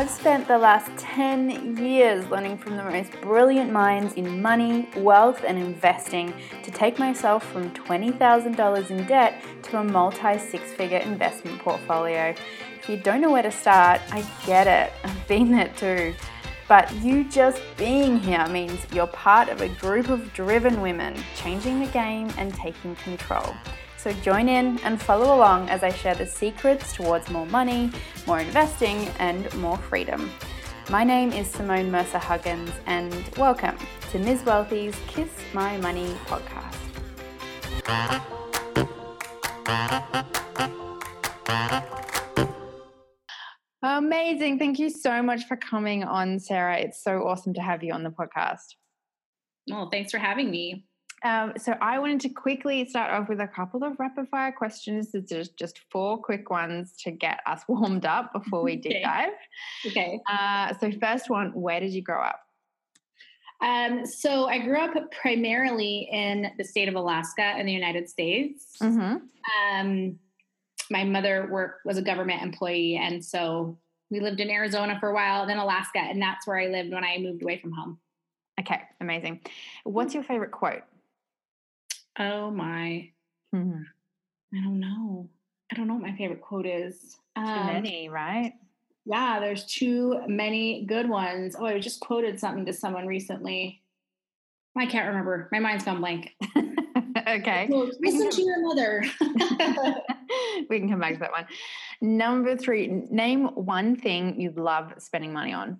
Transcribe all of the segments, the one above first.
I've spent the last 10 years learning from the most brilliant minds in money, wealth, and investing to take myself from $20,000 in debt to a multi six figure investment portfolio. If you don't know where to start, I get it. I've been there too. But you just being here means you're part of a group of driven women changing the game and taking control. So join in and follow along as I share the secrets towards more money, more investing, and more freedom. My name is Simone Mercer Huggins, and welcome to Ms. Wealthy's Kiss My Money podcast. Amazing. Thank you so much for coming on, Sarah. It's so awesome to have you on the podcast. Well, thanks for having me. Um, so I wanted to quickly start off with a couple of rapid fire questions. It's just, just four quick ones to get us warmed up before we deep Okay. dive. Okay. Uh, so first one, where did you grow up? Um, so I grew up primarily in the state of Alaska in the United States. Mm-hmm. Um, my mother worked was a government employee, and so we lived in Arizona for a while, then Alaska, and that's where I lived when I moved away from home. Okay, amazing. What's your favorite quote? Oh my! Mm-hmm. I don't know. I don't know what my favorite quote is. Too Um, many, right? Yeah, there's too many good ones. Oh, I just quoted something to someone recently. I can't remember. My mind's gone blank. okay. Well, Listen to your mother. we can come back to that one. Number three, name one thing you love spending money on.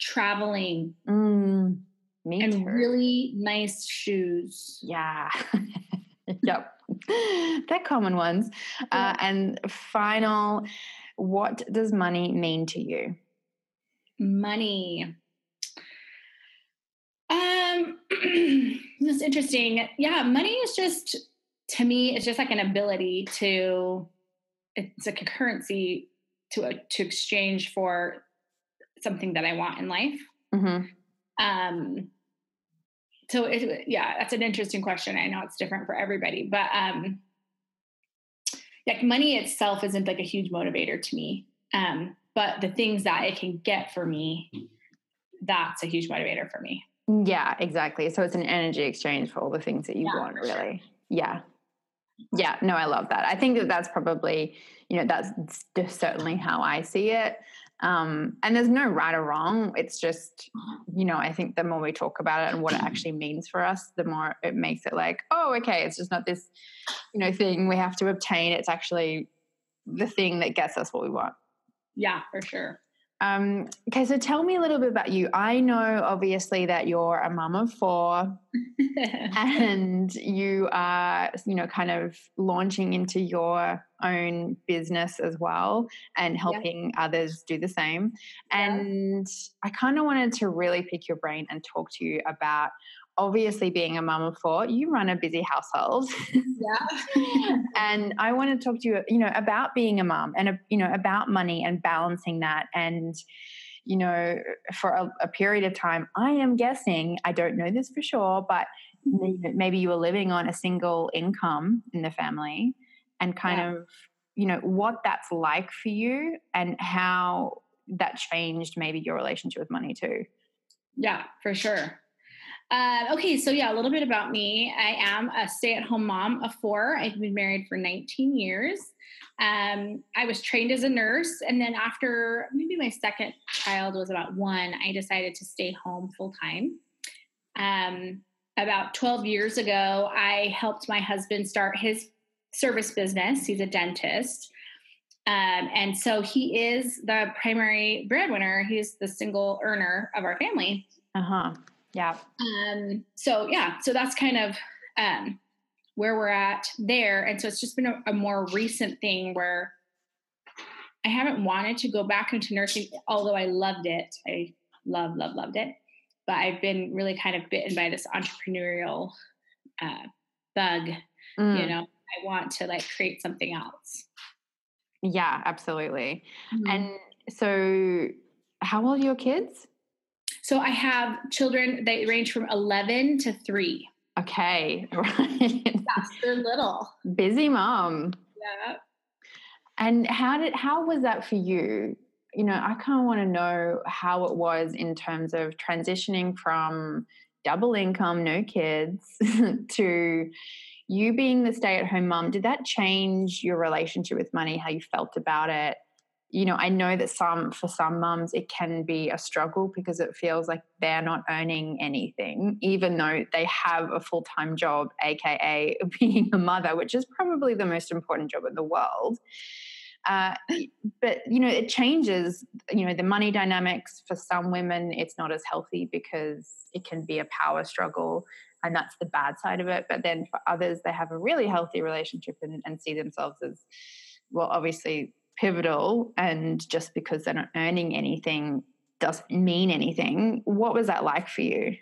Traveling Mm, me and too. really nice shoes. Yeah. yep. They're common ones. Uh, and final, what does money mean to you? Money. Um, that's interesting. Yeah, money is just to me, it's just like an ability to. It's like a currency to uh, to exchange for something that I want in life. Mm-hmm. Um, so it, yeah, that's an interesting question. I know it's different for everybody, but um, like money itself isn't like a huge motivator to me. Um, but the things that it can get for me, that's a huge motivator for me. Yeah, exactly. So it's an energy exchange for all the things that you Yeah, want, for sure. really. Yeah. Yeah, no, I love that. I think that that's probably, you know, that's just certainly how I see it. Um, and there's no right or wrong. It's just, you know, I think the more we talk about it and what it actually means for us, the more it makes it like, oh, okay, it's just not this, you know, thing we have to obtain. It's actually the thing that gets us what we want. Yeah, for sure. Um, okay, so tell me a little bit about you. I know obviously that you're a mum of four and you are, you know, kind of launching into your own business as well and helping others do the same. Yeah. And I kind of wanted to really pick your brain and talk to you about obviously being a mum of four, you run a busy household. yeah. and I want to talk to you, you know, about being a mum and, you know, about money and balancing that. And, you know, for a, a period of time, I am guessing, I don't know this for sure, but maybe you were living on a single income in the family and kind Yeah. of, you know, what that's like for you and how that changed maybe your relationship with money too. Yeah, for sure. Uh, okay, so yeah, a little bit about me. I am a stay at home mom of four. I've been married for 19 years. Um, I was trained as a nurse. And then after maybe my second child was about one, I decided to stay home full time. Um, about 12 years ago, I helped my husband start his service business. He's a dentist. Um, and so he is the primary breadwinner. He's the single earner of our family. Uh huh. Yeah. Um, so yeah, so that's kind of um, where we're at there. And so it's just been a, a more recent thing where I haven't wanted to go back into nursing, although I loved it. I love, love, loved it. But I've been really kind of bitten by this entrepreneurial uh, bug. Mm. You know, I want to like create something else. Yeah, absolutely. Mm-hmm. And so, how old are your kids? So I have children that range from 11 to three. Okay, right. Yes, they're little. Busy mom. Yeah. And how did how was that for you? you know, I kind of want to know how it was in terms of transitioning from double income, no kids, to you being the stay at home mom. Did that change your relationship with money, how you felt about it? You know, I know that some, for some mums, it can be a struggle because it feels like they're not earning anything, even though they have a full time job, AKA being a mother, which is probably the most important job in the world. Uh, but you know, it changes. You know, the money dynamics for some women, it's not as healthy because it can be a power struggle, and that's the bad side of it. But then for others, they have a really healthy relationship and, and see themselves as well, obviously pivotal. And just because they're not earning anything doesn't mean anything. What was that like for you?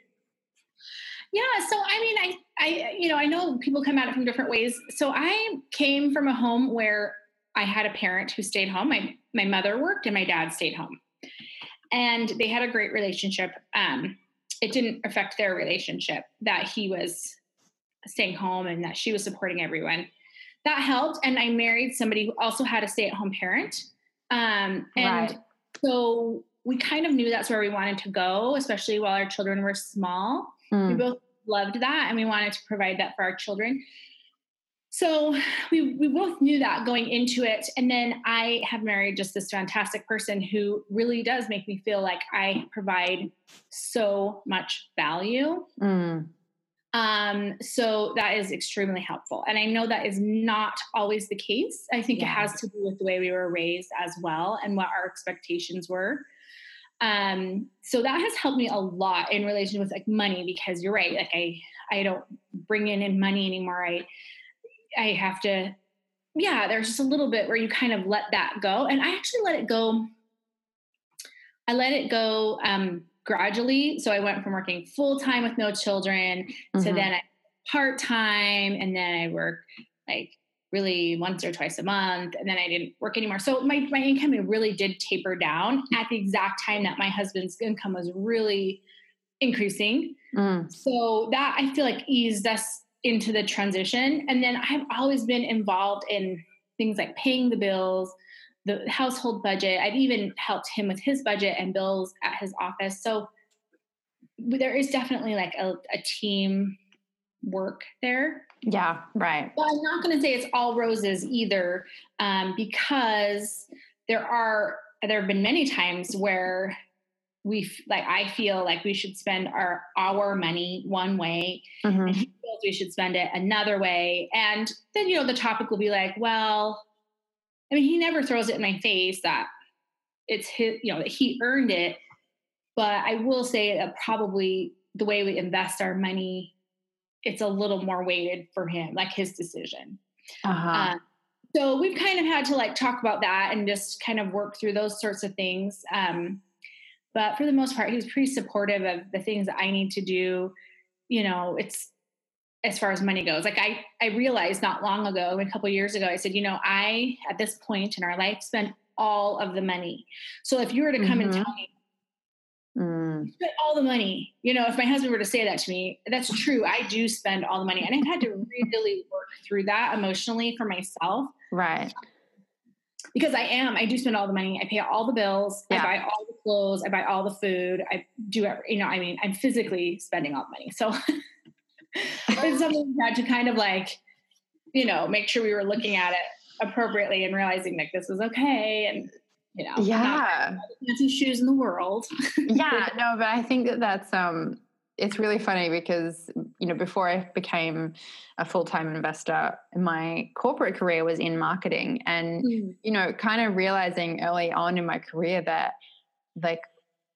Yeah, so I mean, I, I, you know, I know people come at it from different ways. So I came from a home where I had a parent who stayed home. My my mother worked and my dad stayed home, and they had a great relationship. Um, it didn't affect their relationship that he was staying home and that she was supporting everyone. That helped, and I married somebody who also had a stay at home parent, um, and right. so we kind of knew that's where we wanted to go, especially while our children were small. Mm. We both loved that, and we wanted to provide that for our children so we we both knew that going into it and then i have married just this fantastic person who really does make me feel like i provide so much value mm. Um, so that is extremely helpful and i know that is not always the case i think yeah. it has to do with the way we were raised as well and what our expectations were um, so that has helped me a lot in relation with like money because you're right like i i don't bring in, in money anymore i I have to, yeah, there's just a little bit where you kind of let that go. And I actually let it go. I let it go um, gradually. So I went from working full time with no children mm-hmm. to then part time, and then I work like really once or twice a month, and then I didn't work anymore. So my my income really did taper down at the exact time that my husband's income was really increasing. Mm. So that I feel like eased us into the transition. And then I've always been involved in things like paying the bills, the household budget. I've even helped him with his budget and bills at his office. So there is definitely like a, a team work there. Yeah, right. But I'm not going to say it's all roses either, um, because there are there have been many times where we like I feel like we should spend our our money one way mm-hmm. and he feels we should spend it another way and then you know the topic will be like well I mean he never throws it in my face that it's his you know that he earned it but I will say that probably the way we invest our money it's a little more weighted for him like his decision uh-huh. uh, so we've kind of had to like talk about that and just kind of work through those sorts of things um, but for the most part, he was pretty supportive of the things that I need to do. You know, it's as far as money goes. Like I, I realized not long ago, a couple years ago, I said, you know, I at this point in our life spend all of the money. So if you were to come mm-hmm. and tell me, mm. spend all the money, you know, if my husband were to say that to me, that's true. I do spend all the money, and I've had to really work through that emotionally for myself. Right because I am, I do spend all the money. I pay all the bills. Yeah. I buy all the clothes. I buy all the food. I do, every, you know, I mean, I'm physically spending all the money. So it's something we had to kind of like, you know, make sure we were looking at it appropriately and realizing like this was okay. And, you know, yeah, fancy shoes in the world. yeah, no, but I think that that's, um, it's really funny because you know before I became a full time investor, my corporate career was in marketing, and mm. you know, kind of realizing early on in my career that like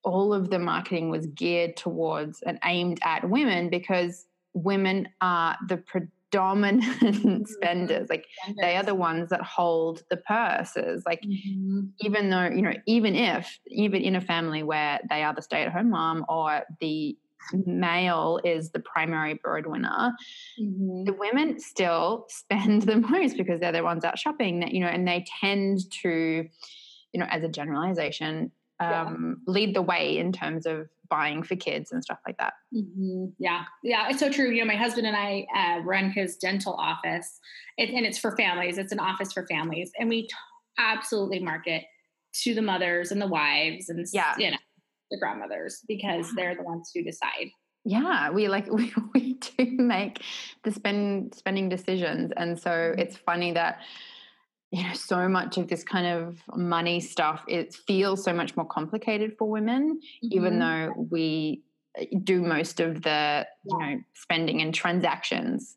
all of the marketing was geared towards and aimed at women because women are the predominant spenders like spenders. they are the ones that hold the purses like mm-hmm. even though you know even if even in a family where they are the stay-at-home mom or the male is the primary breadwinner, mm-hmm. the women still spend the most because they're the ones out shopping. That you know, and they tend to, you know, as a generalization, um, yeah. lead the way in terms of buying for kids and stuff like that. Mm-hmm. Yeah, yeah, it's so true. You know, my husband and I uh, run his dental office, it, and it's for families. It's an office for families, and we t- absolutely market to the mothers and the wives and Yeah. you know the grandmothers because they're the ones who decide. yeah we like we, we do make the spend spending decisions and so Mm-hmm. it's funny that you know so much of this kind of money stuff it feels so much more complicated for women even Mhm. though we uh, do most of the you know spending and transactions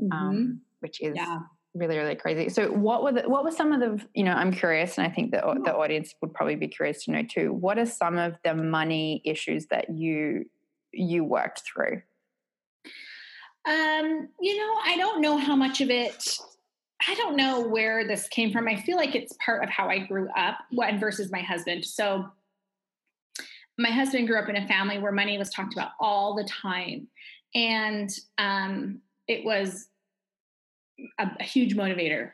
Mhm. um, which is yeah. really really crazy so what were the, what were some of the you know i'm curious and i think that Yeah. the audience would probably be curious to know too what are some of the money issues that you you worked through Um, you know, I don't know how much of it. I don't know where this came from. I feel like it's part of how I grew up, what versus my husband. So, my husband grew up in a family where money was talked about all the time, and um, it was a, a huge motivator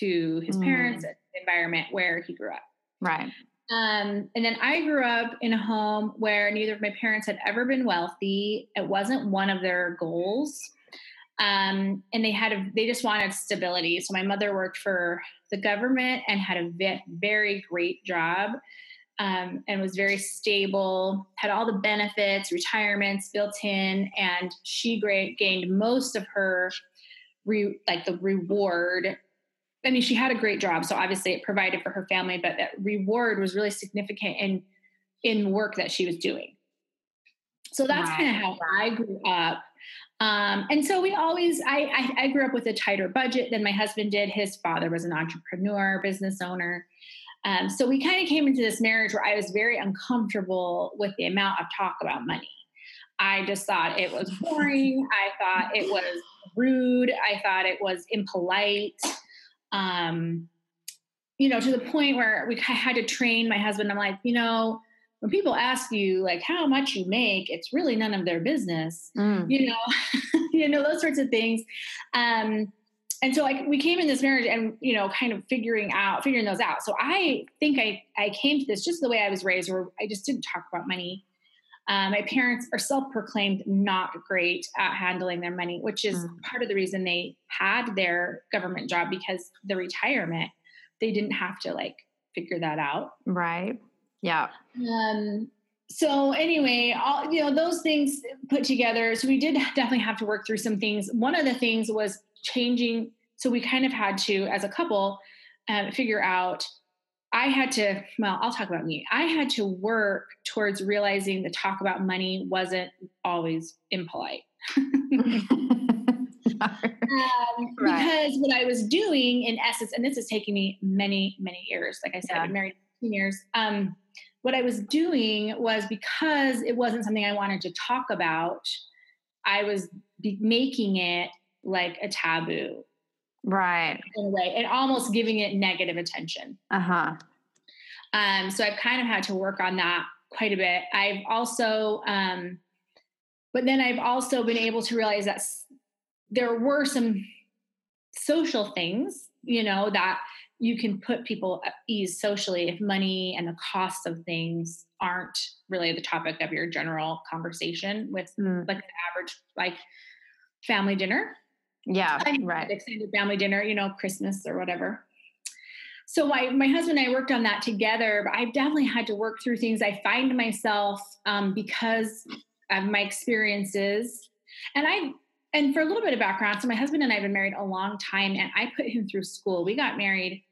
to his Mm. parents and the environment where he grew up. right Um, and then I grew up in a home where neither of my parents had ever been wealthy. It wasn't one of their goals. Um, and they had a, they just wanted stability. So my mother worked for the government and had a ve- very great job um, and was very stable, had all the benefits, retirements built in, and she great, gained most of her re, like the reward I mean, she had a great job, so obviously it provided for her family, but that reward was really significant in in work that she was doing. So that's Right. kind of how I grew up. Um, and so we always, I, I, I grew up with a tighter budget than my husband did. His father was an entrepreneur, business owner. Um, so we kind of came into this marriage where I was very uncomfortable with the amount of talk about money. I just thought it was boring. I thought it was rude. I thought it was impolite um, you know, to the point where we had to train my husband. I'm like, you know, when people ask you like how much you make, it's really none of their business. Mm. You know, you know those sorts of things. Um, and so like we came in this marriage and you know kind of figuring out figuring those out so i think i i came to this just the way i was raised where i just didn't talk about money um, my parents are self-proclaimed not great at handling their money which is Mm. part of the reason they had their government job because the retirement they didn't have to like figure that out right yeah um, so anyway, all you know, those things put together. So we did definitely have to work through some things. One of the things was changing. So we kind of had to, as a couple, uh, figure out. I had to. Well, I'll talk about me. I had to work towards realizing the talk about money wasn't always impolite. Um, Right. Because what I was doing, in essence, and this is taking me many, many years. Like I said, Yeah. I've been married 15 years. Um, what I was doing was because it wasn't something I wanted to talk about, I was making it like a taboo right in a way and almost giving it negative attention. uh-huh Um, so I've kind of had to work on that quite a bit. I've also, um, but then I've also been able to realize that there were some social things, you know, that you can put people at ease socially if money and the cost of things aren't really the topic of your general conversation with Mm. like the average like family dinner. yeah I mean, right extended family dinner, you know, Christmas or whatever. So my my husband and I worked on that together, but I've definitely had to work through things. I find myself um, because of my experiences, and I and for a little bit of background, so my husband and I have been married a long time, and I put him through school. We got married.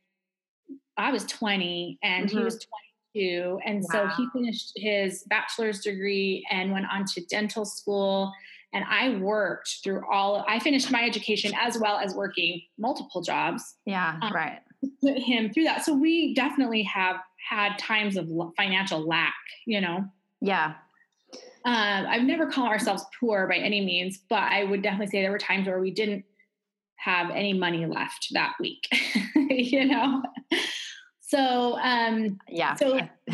I was 20 and he Mhm. was 22. And so he finished his bachelor's degree and went on to dental school and I worked through all I finished my education as well as working multiple jobs yeah um, right put him through that. So we definitely have had times of financial lack, you know. yeah Um, I've never called ourselves poor by any means, but I would definitely say there were times where we didn't have any money left that week, you know. So um, yeah So, I,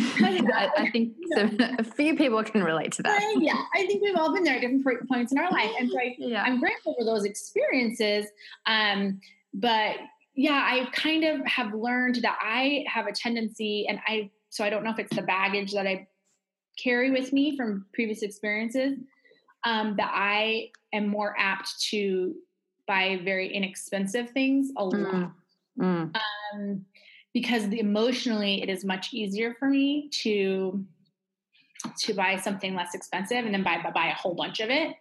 I- think some, a few people can relate to that I- yeah, I think we've all been there at different points in our life, and so I, yeah I'm grateful for those experiences. Um, but yeah, I kind of have learned that I have a tendency, and I so I don't know if it's the baggage that I carry with me from previous experiences, um, that I am more apt to buy very inexpensive things a lot. Mm. Mm. Um, because the, emotionally it is much easier for me to to buy something less expensive and then buy buy a whole bunch of it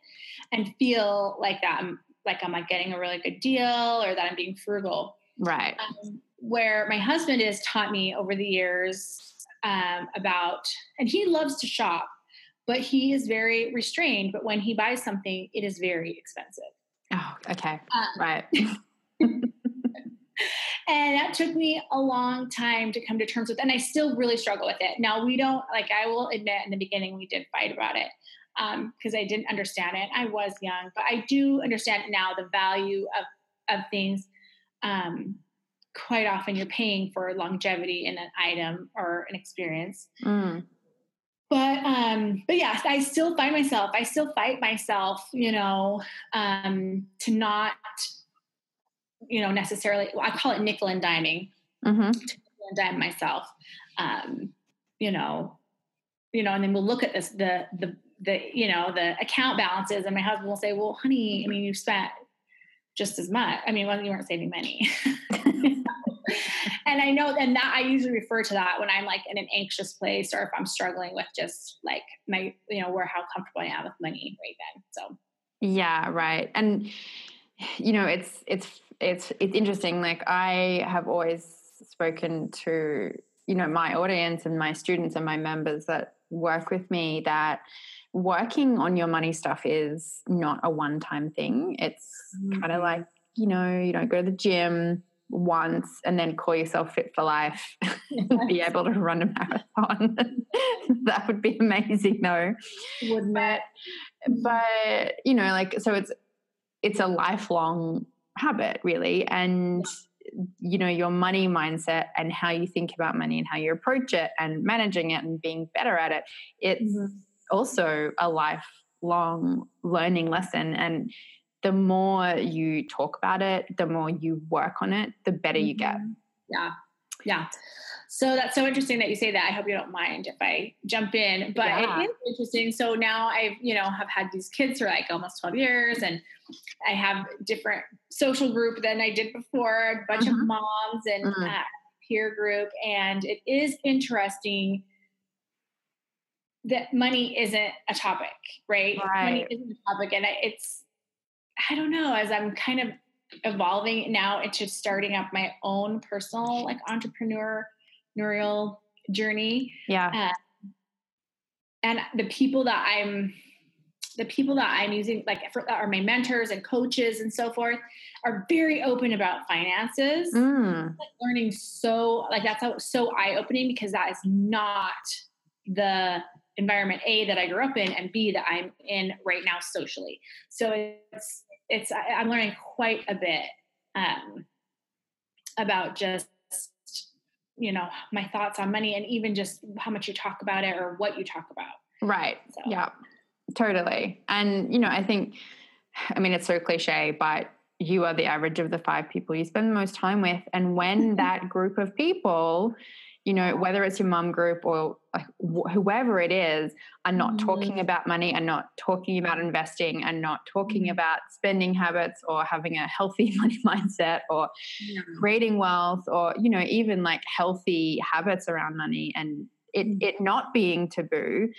and feel like that I'm like I'm like getting a really good deal or that I'm being frugal. Right. Um, where my husband has taught me over the years um, about, and he loves to shop, but he is very restrained. But when he buys something, it is very expensive. Oh, okay. Um, right. and that took me a long time to come to terms with and i still really struggle with it. Now we don't like i will admit in the beginning we did fight about it because um, i didn't understand it. I was young but i do understand now the value of of things um, quite often you're paying for longevity in an item or an experience. Mm. but um but yes i still find myself i still fight myself you know um to not you know, necessarily, I call it nickel and diming, mm-hmm. to nickel and dime myself. Um, you know, you know, and then we'll look at this, the, the, the, you know, the account balances and my husband will say, well, honey, I mean, you spent just as much. I mean, well, you weren't saving money. and I know, and that I usually refer to that when I'm like in an anxious place or if I'm struggling with just like my, you know, where how comfortable I am with money right then. So, yeah, right. And, you know, it's, it's it's it's interesting. Like I have always spoken to you know my audience and my students and my members that work with me that working on your money stuff is not a one time thing. It's mm-hmm. kind of like you know you don't go to the gym once and then call yourself fit for life and be able to run a marathon. that would be amazing though. Wouldn't it? But you know, like so it's it's a lifelong habit really and you know your money mindset and how you think about money and how you approach it and managing it and being better at it it's mm-hmm. also a lifelong learning lesson and the more you talk about it the more you work on it the better mm-hmm. you get mm-hmm. yeah yeah so that's so interesting that you say that. I hope you don't mind if I jump in, but yeah. it is interesting. So now I've, you know, have had these kids for like almost 12 years and I have different social group than I did before, a bunch mm-hmm. of moms and mm-hmm. uh, peer group. And it is interesting that money isn't a topic, right? right. Money isn't a topic. And it's, I don't know, as I'm kind of evolving now into starting up my own personal like entrepreneur entrepreneurial journey. Yeah. Uh, and the people that I'm the people that I'm using, like for, are my mentors and coaches and so forth, are very open about finances. Mm. Like learning so like that's how, so eye opening because that is not the environment A that I grew up in and B that I'm in right now socially. So it's it's I'm learning quite a bit um, about just you know my thoughts on money and even just how much you talk about it or what you talk about. Right. So. yeah. Totally. And you know i think i mean it's so cliche but you are the average of the five people you spend the most time with. And when that group of people you know whether it's your mum group or like wh- whoever it is are not mm-hmm. talking about money and not talking about investing and not talking mm-hmm. about spending habits or having a healthy money mindset or yeah. creating wealth or you know even like healthy habits around money and it, mm-hmm. it not being taboo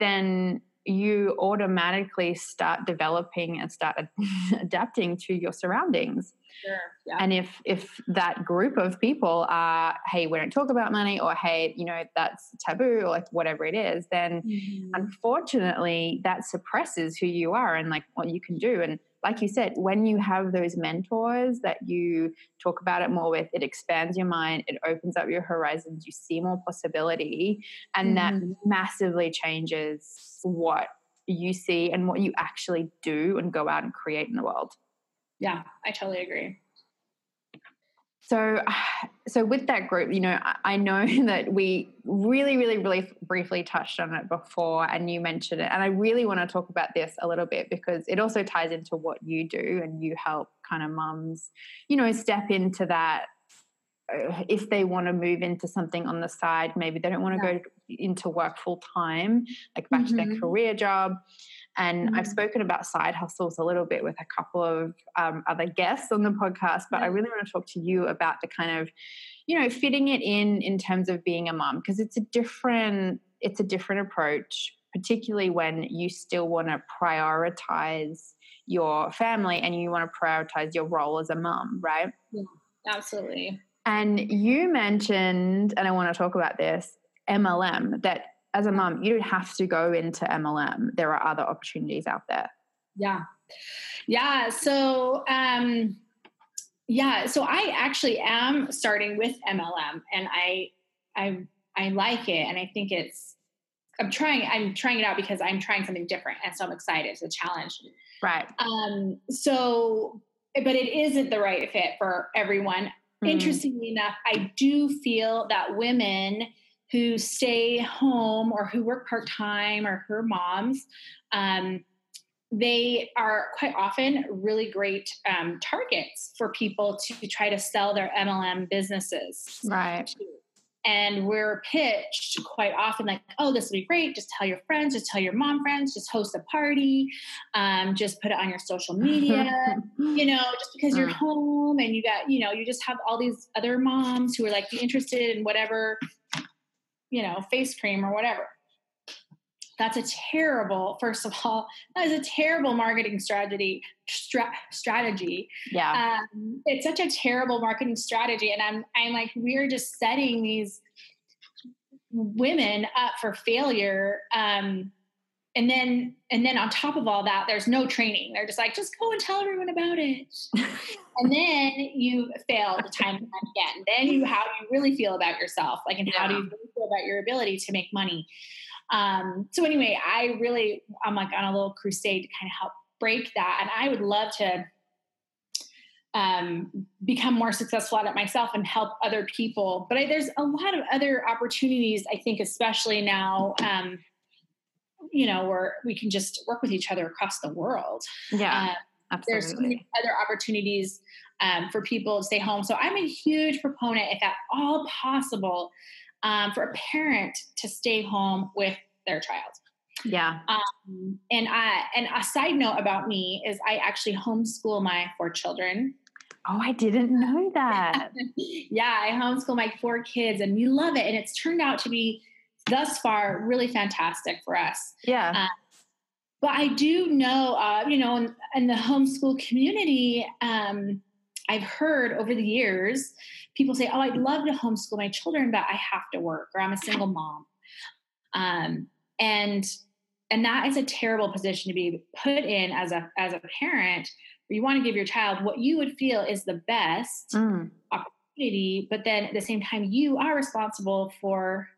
then you automatically start developing and start adapting to your surroundings Sure. Yeah. And if if that group of people are, hey, we don't talk about money, or hey, you know, that's taboo, or like whatever it is, then mm-hmm. unfortunately that suppresses who you are and like what you can do. And like you said, when you have those mentors that you talk about it more with, it expands your mind, it opens up your horizons, you see more possibility, and mm-hmm. that massively changes what you see and what you actually do and go out and create in the world. Yeah, I totally agree. So, so with that group, you know, I know that we really, really, really briefly touched on it before, and you mentioned it, and I really want to talk about this a little bit because it also ties into what you do, and you help kind of mums, you know, step into that if they want to move into something on the side, maybe they don't want to yeah. go into work full time, like back mm-hmm. to their mm-hmm. career job. And mm-hmm. I've spoken about side hustles a little bit with a couple of um, other guests on the podcast, but yeah. I really want to talk to you about the kind of, you know, fitting it in in terms of being a mom because it's a different it's a different approach, particularly when you still want to prioritize your family and you want to prioritize your role as a mom, right? Yeah, absolutely. And you mentioned, and I want to talk about this MLM, that as a mom, you don't have to go into MLM. There are other opportunities out there. Yeah. Yeah. So, um, yeah, so I actually am starting with MLM and I, I, I like it. And I think it's, I'm trying, I'm trying it out because I'm trying something different. And so I'm excited. It's a challenge. Right. Um, so, but it isn't the right fit for everyone. Mm. Interestingly enough, I do feel that women who stay home or who work part time or her moms, um, they are quite often really great um, targets for people to try to sell their MLM businesses. Right. To. And we're pitched quite often like, oh, this will be great. Just tell your friends, just tell your mom friends, just host a party, um, just put it on your social media, you know, just because you're mm. home and you got, you know, you just have all these other moms who are like interested in whatever, you know, face cream or whatever. That's a terrible, first of all, that is a terrible marketing strategy. Stra- strategy. Yeah, um, it's such a terrible marketing strategy, and I'm I'm like we're just setting these women up for failure. Um, and then and then on top of all that, there's no training. They're just like, just go and tell everyone about it. and then you fail the time and time again. Then you how do you really feel about yourself? Like, and yeah. how do you really feel about your ability to make money? Um, so anyway, I really I'm like on a little crusade to kind of help break that, and I would love to um, become more successful at it myself and help other people. But I, there's a lot of other opportunities, I think, especially now. Um, you know, where we can just work with each other across the world. Yeah. Uh, there's so many other opportunities um, for people to stay home. So I'm a huge proponent, if at all possible, um, for a parent to stay home with their child. Yeah. Um, and I and a side note about me is I actually homeschool my four children. Oh, I didn't know that. yeah, I homeschool my four kids, and we love it. And it's turned out to be thus far really fantastic for us. Yeah. Uh, but I do know, uh, you know, in, in, the homeschool community, um, I've heard over the years people say, "Oh, I'd love to homeschool my children, but I have to work, or I'm a single mom." Um, and and that is a terrible position to be put in as a as a parent. You want to give your child what you would feel is the best mm. opportunity, but then at the same time, you are responsible for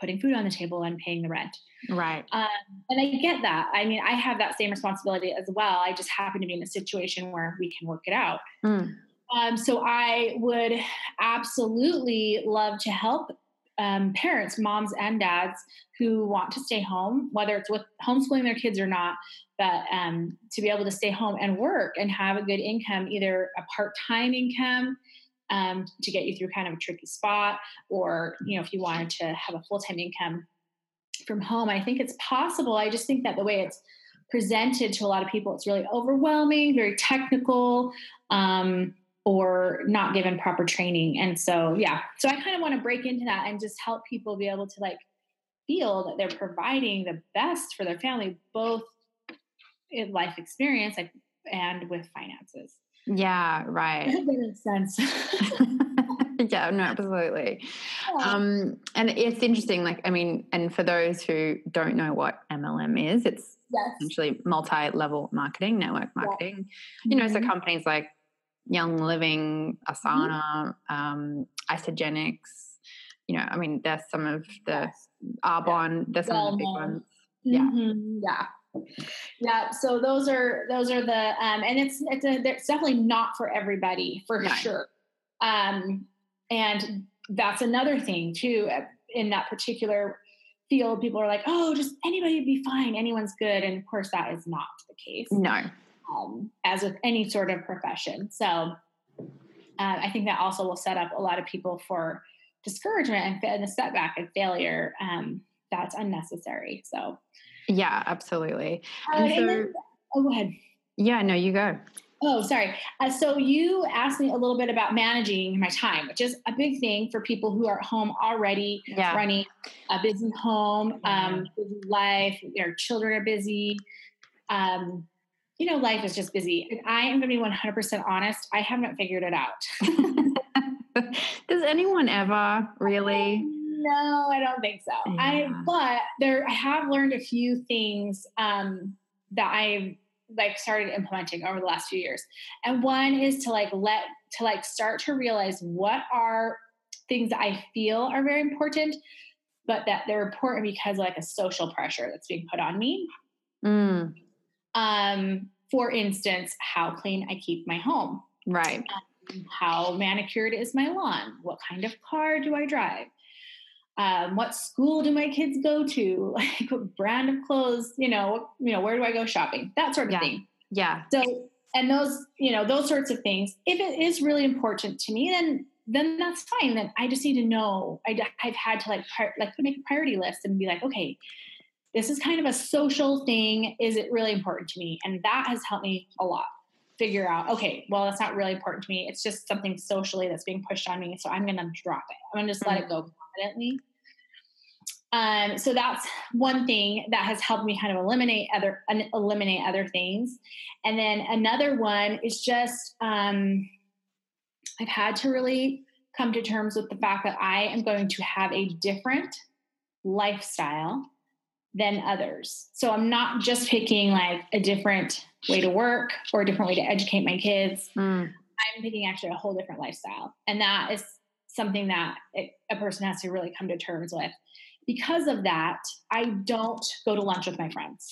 putting food on the table and paying the rent. Right. Um, and I get that. I mean, I have that same responsibility as well. I just happen to be in a situation where we can work it out. Mm. Um, so I would absolutely love to help um, parents, moms and dads who want to stay home, whether it's with homeschooling their kids or not, but um, to be able to stay home and work and have a good income, either a part-time income um, to get you through kind of a tricky spot, or you know if you wanted to have a full-time income from home. I think it's possible. I just think that the way it's presented to a lot of people, it's really overwhelming, very technical. Um, or not given proper training. And so, yeah, so I kind of want to break into that and just help people be able to like feel that they're providing the best for their family, both in life experience like, and with finances. Yeah, right. that makes sense. yeah, no, absolutely. Yeah. Um, and it's interesting, like, I mean, and for those who don't know what MLM is, it's yes. essentially multi-level marketing, network marketing. Yeah. You know, mm-hmm. so companies like Young Living. USANA, mm-hmm. um, Isagenix. You know, I mean, there's some of the yes. Arbonne. There's some well, of the big ones. Yeah, mm-hmm. yeah yeah so those are those are the um and it's it's, a, it's definitely not for everybody for no. sure um and that's another thing too uh, in that particular field people are like oh just anybody would be fine anyone's good and of course that is not the case no um, as with any sort of profession so uh, I think that also will set up a lot of people for discouragement and, a setback and failure. Um, that's unnecessary. So, yeah, absolutely. Uh, and so, and then, oh, go ahead. Yeah, no, you go. Oh, sorry. Uh, so you asked me a little bit about managing my time, which is a big thing for people who are at home already yeah. running a busy home, um, busy life. Their children are busy. Um, you know, life is just busy. And I am going to be 100% honest. I haven't figured it out. Does anyone ever really? No, I don't think so. Yeah. I, but there, I have learned a few things um, that I've like started implementing over the last few years. And one is to like let to like start to realize what are things that I feel are very important, but that they're important because like a social pressure that's being put on me. Mm. Um, for instance, how clean I keep my home. Right. Um, how manicured is my lawn? What kind of car do I drive? um, what school do my kids go to like what brand of clothes you know you know where do i go shopping that sort of yeah. thing yeah so and those you know those sorts of things if it is really important to me then then that's fine then i just need to know I, have had to like pri- like make a priority list and be like okay this is kind of a social thing. Is it really important to me? And that has helped me a lot figure out okay well that's not really important to me. It's just something socially that's being pushed on me so i'm gonna drop it. I'm gonna just mm-hmm. let it go confidently um, so that's one thing that has helped me kind of eliminate other eliminate other things. And then another one is just um, I've had to really come to terms with the fact that I am going to have a different lifestyle than others. So I'm not just picking like a different way to work or a different way to educate my kids. Mm. I'm picking actually a whole different lifestyle. And that is something that it, a person has to really come to terms with because of that, I don't go to lunch with my friends.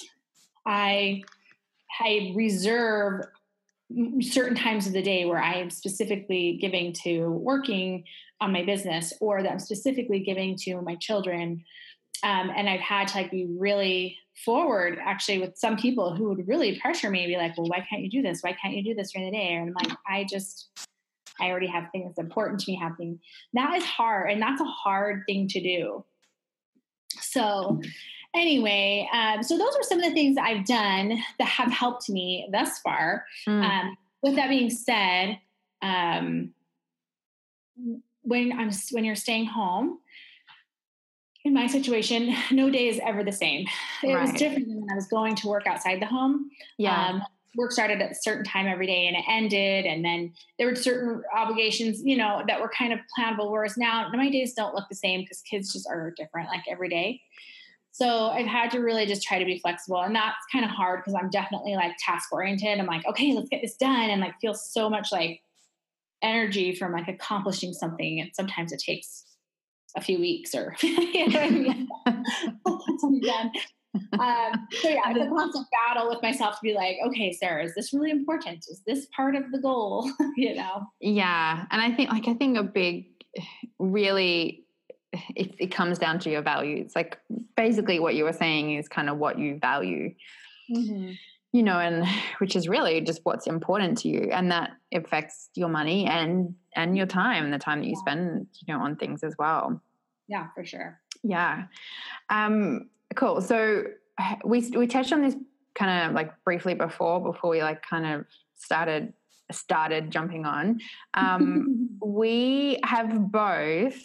I I reserve certain times of the day where I am specifically giving to working on my business or that I'm specifically giving to my children. Um, and I've had to like be really forward actually with some people who would really pressure me and be like, well, why can't you do this? Why can't you do this during the day? And I'm like, I just, I already have things important to me happening. That is hard. And that's a hard thing to do. So, anyway, um, so those are some of the things I've done that have helped me thus far. Mm. Um, with that being said, um, when I'm when you're staying home, in my situation, no day is ever the same. It right. was different than when I was going to work outside the home. Yeah. Um, work started at a certain time every day and it ended and then there were certain obligations you know that were kind of plannable whereas now my days don't look the same because kids just are different like every day so i've had to really just try to be flexible and that's kind of hard because i'm definitely like task oriented i'm like okay let's get this done and like feel so much like energy from like accomplishing something and sometimes it takes a few weeks or you know I mean? um, so yeah, it's a constant battle with myself to be like, okay, Sarah, is this really important? Is this part of the goal? you know? Yeah. And I think like I think a big really it, it comes down to your values. Like basically what you were saying is kind of what you value. Mm-hmm. You know, and which is really just what's important to you, and that affects your money and and your time, the time that you spend, you know, on things as well. Yeah, for sure. Yeah. Um, Cool. So we we touched on this kind of like briefly before before we like kind of started started jumping on. Um, we have both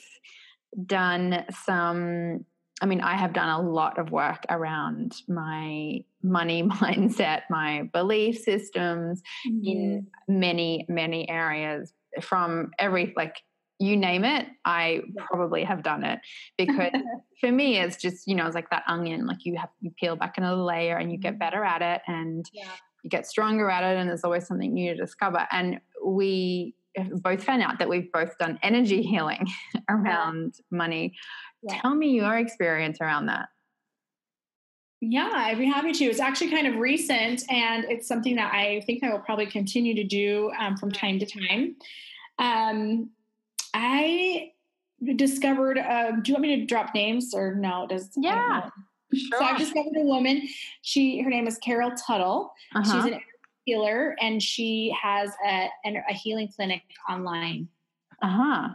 done some. I mean, I have done a lot of work around my money mindset, my belief systems mm-hmm. in many, many areas from every like you name it, I probably have done it because for me, it's just, you know, it's like that onion, like you have, you peel back another layer and you get mm-hmm. better at it and yeah. you get stronger at it. And there's always something new to discover. And we both found out that we've both done energy healing around yeah. money. Yeah. Tell me your experience around that. Yeah, I'd be happy to. It's actually kind of recent, and it's something that I think I will probably continue to do um, from time to time. Um, I discovered. Uh, do you want me to drop names or no? Does yeah. Sure. So I discovered a woman. She her name is Carol Tuttle. Uh-huh. She's an healer, and she has a, a healing clinic online. Uh huh.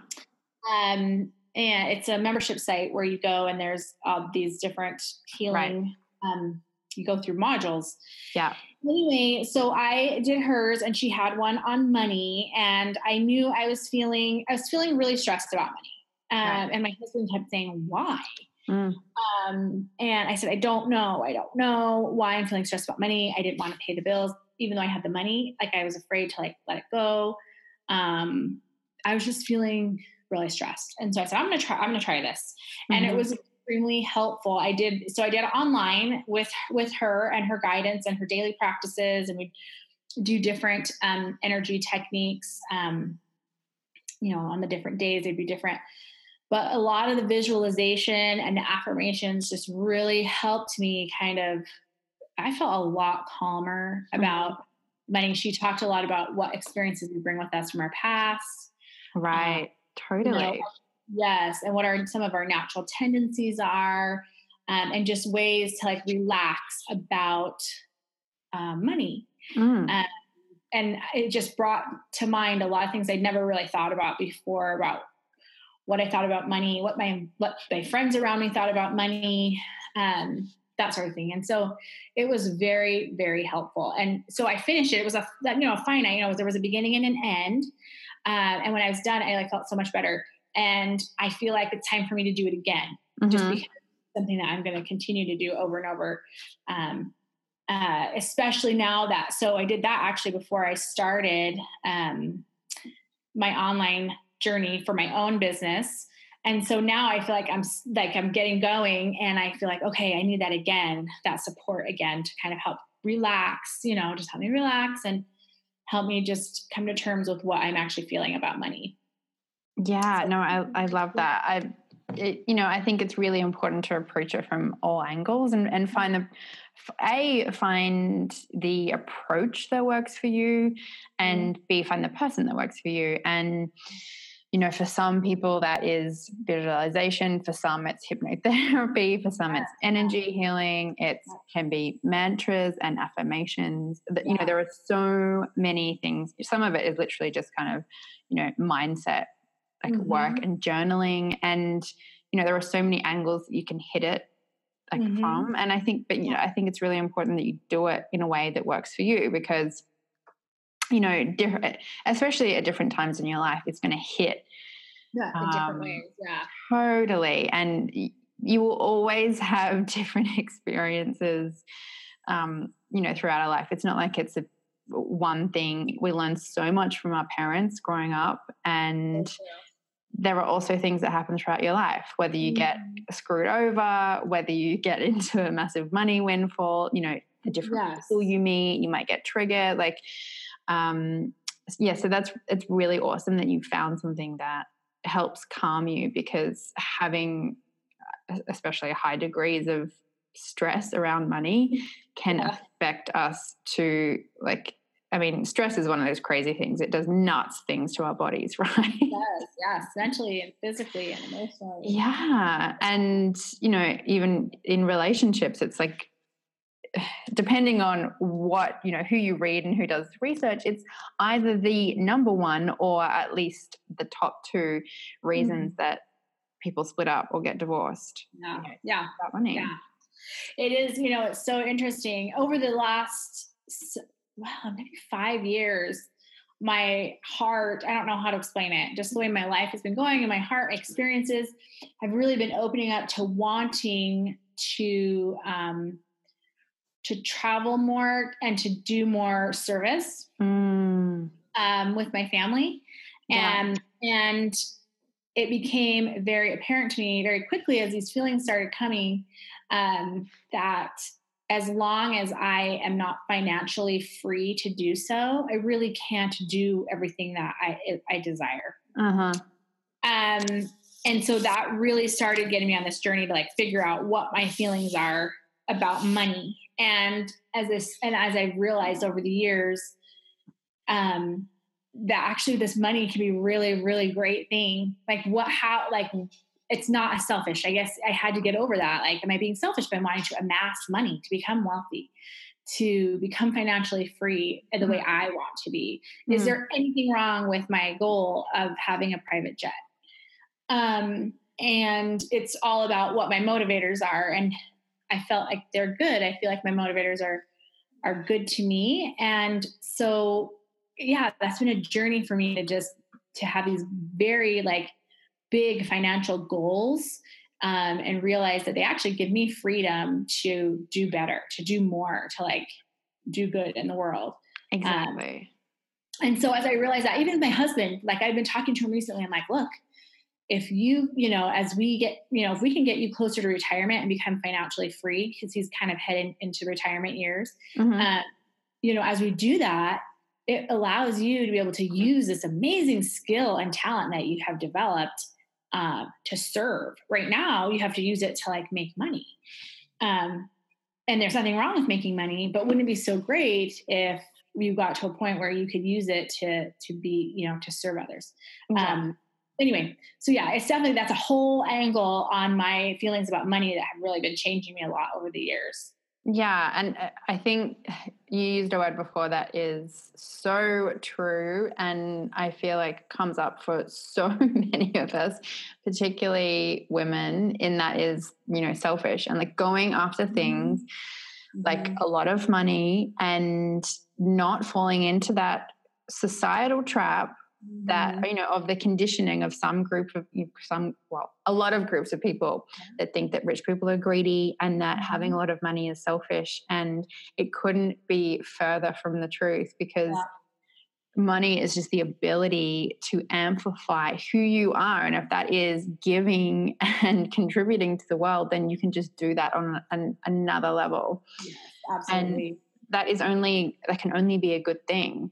Um, and it's a membership site where you go and there's uh, these different healing. Right. Um, you go through modules. Yeah. Anyway, so I did hers, and she had one on money, and I knew I was feeling I was feeling really stressed about money. Um. And my husband kept saying, "Why?" Mm. Um, and I said, I don't know. I don't know why I'm feeling stressed about money. I didn't want to pay the bills, even though I had the money. Like I was afraid to like let it go. Um, I was just feeling really stressed. And so I said, I'm gonna try, I'm gonna try this. Mm-hmm. And it mm-hmm. was extremely helpful. I did so I did it online with with her and her guidance and her daily practices, and we do different um, energy techniques. Um, you know, on the different days, they'd be different but a lot of the visualization and the affirmations just really helped me kind of i felt a lot calmer mm-hmm. about money she talked a lot about what experiences we bring with us from our past right um, totally you know, yes and what are some of our natural tendencies are um, and just ways to like relax about um, money mm. um, and it just brought to mind a lot of things i'd never really thought about before about what I thought about money, what my what my friends around me thought about money, um, that sort of thing. And so it was very very helpful. And so I finished it. It was a you know a finite. You know there was a beginning and an end. Uh, and when I was done, I like felt so much better. And I feel like it's time for me to do it again, mm-hmm. just because something that I'm going to continue to do over and over. Um, uh, especially now that so I did that actually before I started um, my online journey for my own business and so now i feel like i'm like i'm getting going and i feel like okay i need that again that support again to kind of help relax you know just help me relax and help me just come to terms with what i'm actually feeling about money yeah no i i love that. I it, you know i think it's really important to approach it from all angles and and find the a find the approach that works for you mm-hmm. and b find the person that works for you. And you know, for some people that is visualization, for some it's hypnotherapy, for some it's energy healing, it can be mantras and affirmations. That you know, there are so many things. Some of it is literally just kind of, you know, mindset, like mm-hmm. work and journaling. And, you know, there are so many angles that you can hit it like mm-hmm. from. And I think, but you know, I think it's really important that you do it in a way that works for you because you know, different, especially at different times in your life, it's going to hit. Yeah, different um, ways. Yeah. Totally. And you will always have different experiences, um, you know, throughout our life. It's not like it's a one thing. We learn so much from our parents growing up, and there are also things that happen throughout your life, whether you get mm. screwed over, whether you get into a massive money windfall, you know, the different yes. people you meet, you might get triggered. Like, um, yeah, so that's it's really awesome that you found something that helps calm you because having especially high degrees of stress around money can yeah. affect us to like I mean, stress is one of those crazy things. It does nuts things to our bodies, right? It does, yes, mentally and physically and emotionally. Yeah. And, you know, even in relationships, it's like depending on what you know who you read and who does research it's either the number one or at least the top two reasons mm. that people split up or get divorced yeah yeah yeah it is you know it's so interesting over the last well maybe five years my heart i don't know how to explain it just the way my life has been going and my heart experiences have really been opening up to wanting to um, to travel more and to do more service mm. um, with my family. Yeah. And, and it became very apparent to me very quickly as these feelings started coming um, that as long as I am not financially free to do so, I really can't do everything that I, I desire. Uh-huh. Um, and so that really started getting me on this journey to like figure out what my feelings are about money and as this and as i realized over the years um that actually this money can be really really great thing like what how like it's not selfish i guess i had to get over that like am i being selfish by wanting to amass money to become wealthy to become financially free the way I want to be. Is mm there anything wrong with my goal of having a private jet? Um, and it's all about what my motivators are. And I felt like they're good. I feel like my motivators are are good to me. And so yeah, that's been a journey for me to just to have these very like big financial goals um, and realize that they actually give me freedom to do better, to do more, to like do good in the world. Um, exactly. Um, and so as I realized that, even my husband, like I've been talking to him recently, I'm like, look, if you, you know, as we get, you know, if we can get you closer to retirement and become financially free, because he's kind of heading into retirement years, mm-hmm. uh, you know, as we do that, it allows you to be able to use this amazing skill and talent that you have developed uh, to serve. Right now, you have to use it to like make money. Um, and there's nothing wrong with making money, but wouldn't it be so great if you got to a point where you could use it to to be, you know, to serve others? Yeah. Um, anyway, so yeah, it's definitely that's a whole angle on my feelings about money that have really been changing me a lot over the years. Yeah, and uh, I think you used a word before that is so true, and I feel like comes up for so many of us, particularly women. In that is you know selfish and like going after mm-hmm. things mm-hmm. like a lot of money and not falling into that societal trap that mm-hmm. you know of the conditioning of some group of some well a lot of groups of people that think that rich people are greedy and that having a mm-hmm. lot of money is selfish and it couldn't be further from the truth because yeah. money is just the ability to amplify who you are and if that is giving and contributing to the world then you can just do that on an, another level yes, absolutely and that is only that can only be a good thing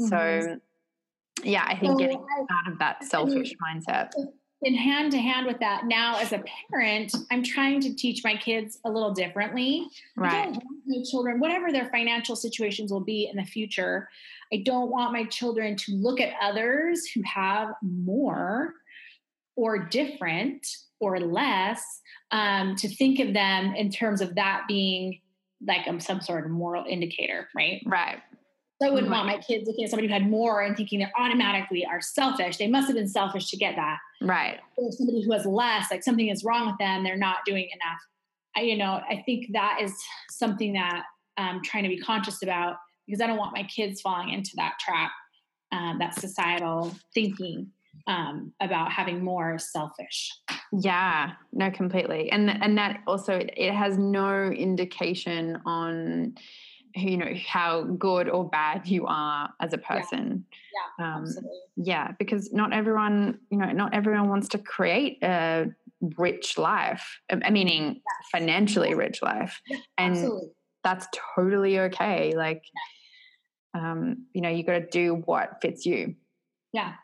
mm-hmm. so yeah, I think so getting out of that selfish I mean, mindset. In hand to hand with that, now as a parent, I'm trying to teach my kids a little differently. Right. my children, whatever their financial situations will be in the future, I don't want my children to look at others who have more or different or less um, to think of them in terms of that being like um, some sort of moral indicator, right? Right. So I wouldn't right. want my kids looking at somebody who had more and thinking they automatically are selfish. They must have been selfish to get that. Right. Or somebody who has less, like something is wrong with them, they're not doing enough. I, you know, I think that is something that I'm trying to be conscious about because I don't want my kids falling into that trap, um, that societal thinking um, about having more selfish. Yeah, no, completely, and and that also it has no indication on you know how good or bad you are as a person. Yeah, yeah, um, yeah because not everyone you know not everyone wants to create a rich life meaning yes. financially rich life and absolutely. that's totally okay like um you know you got to do what fits you. Yeah.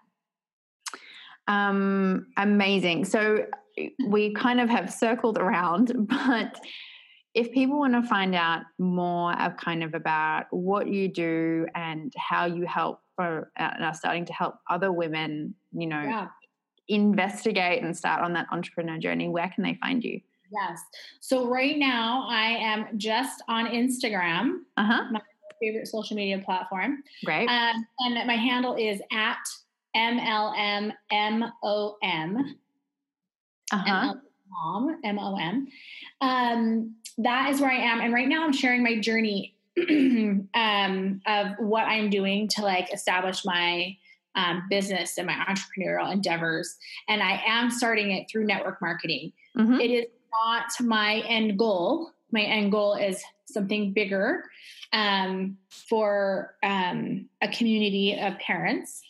Um amazing. So we kind of have circled around but if people want to find out more of kind of about what you do and how you help for, uh, and are starting to help other women, you know, yeah. investigate and start on that entrepreneur journey, where can they find you? Yes. So right now I am just on Instagram, uh-huh. my favorite social media platform. Great. Um, and my handle is at MLMMOM. Uh-huh. Mom, M O M. Um, that is where I am. And right now I'm sharing my journey um, of what I'm doing to like establish my um, business and my entrepreneurial endeavors. And I am starting it through network marketing. Mm-hmm. It is not my end goal. My end goal is something bigger um, for um, a community of parents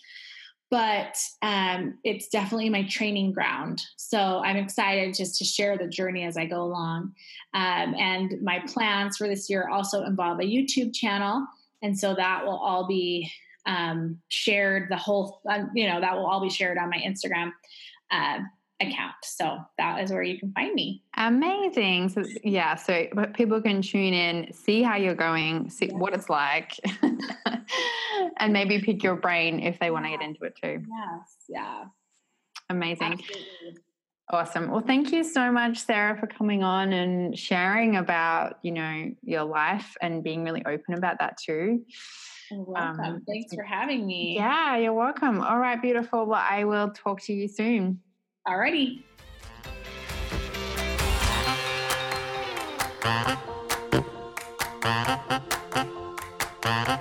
but um, it's definitely my training ground. So I'm excited just to share the journey as I go along. Um, and my plans for this year also involve a YouTube channel. And so that will all be um, shared, the whole, uh, you know, that will all be shared on my Instagram. Uh, account. So that is where you can find me. Amazing. So yeah, so people can tune in, see how you're going, see what it's like, and maybe pick your brain if they want to get into it too. Yes. Yeah. Amazing. Absolutely. Awesome. Well, thank you so much, Sarah, for coming on and sharing about, you know, your life and being really open about that too. You're welcome. Um, Thanks for having me. Yeah, you're welcome. All right, beautiful. Well, I will talk to you soon. Alrighty. Thank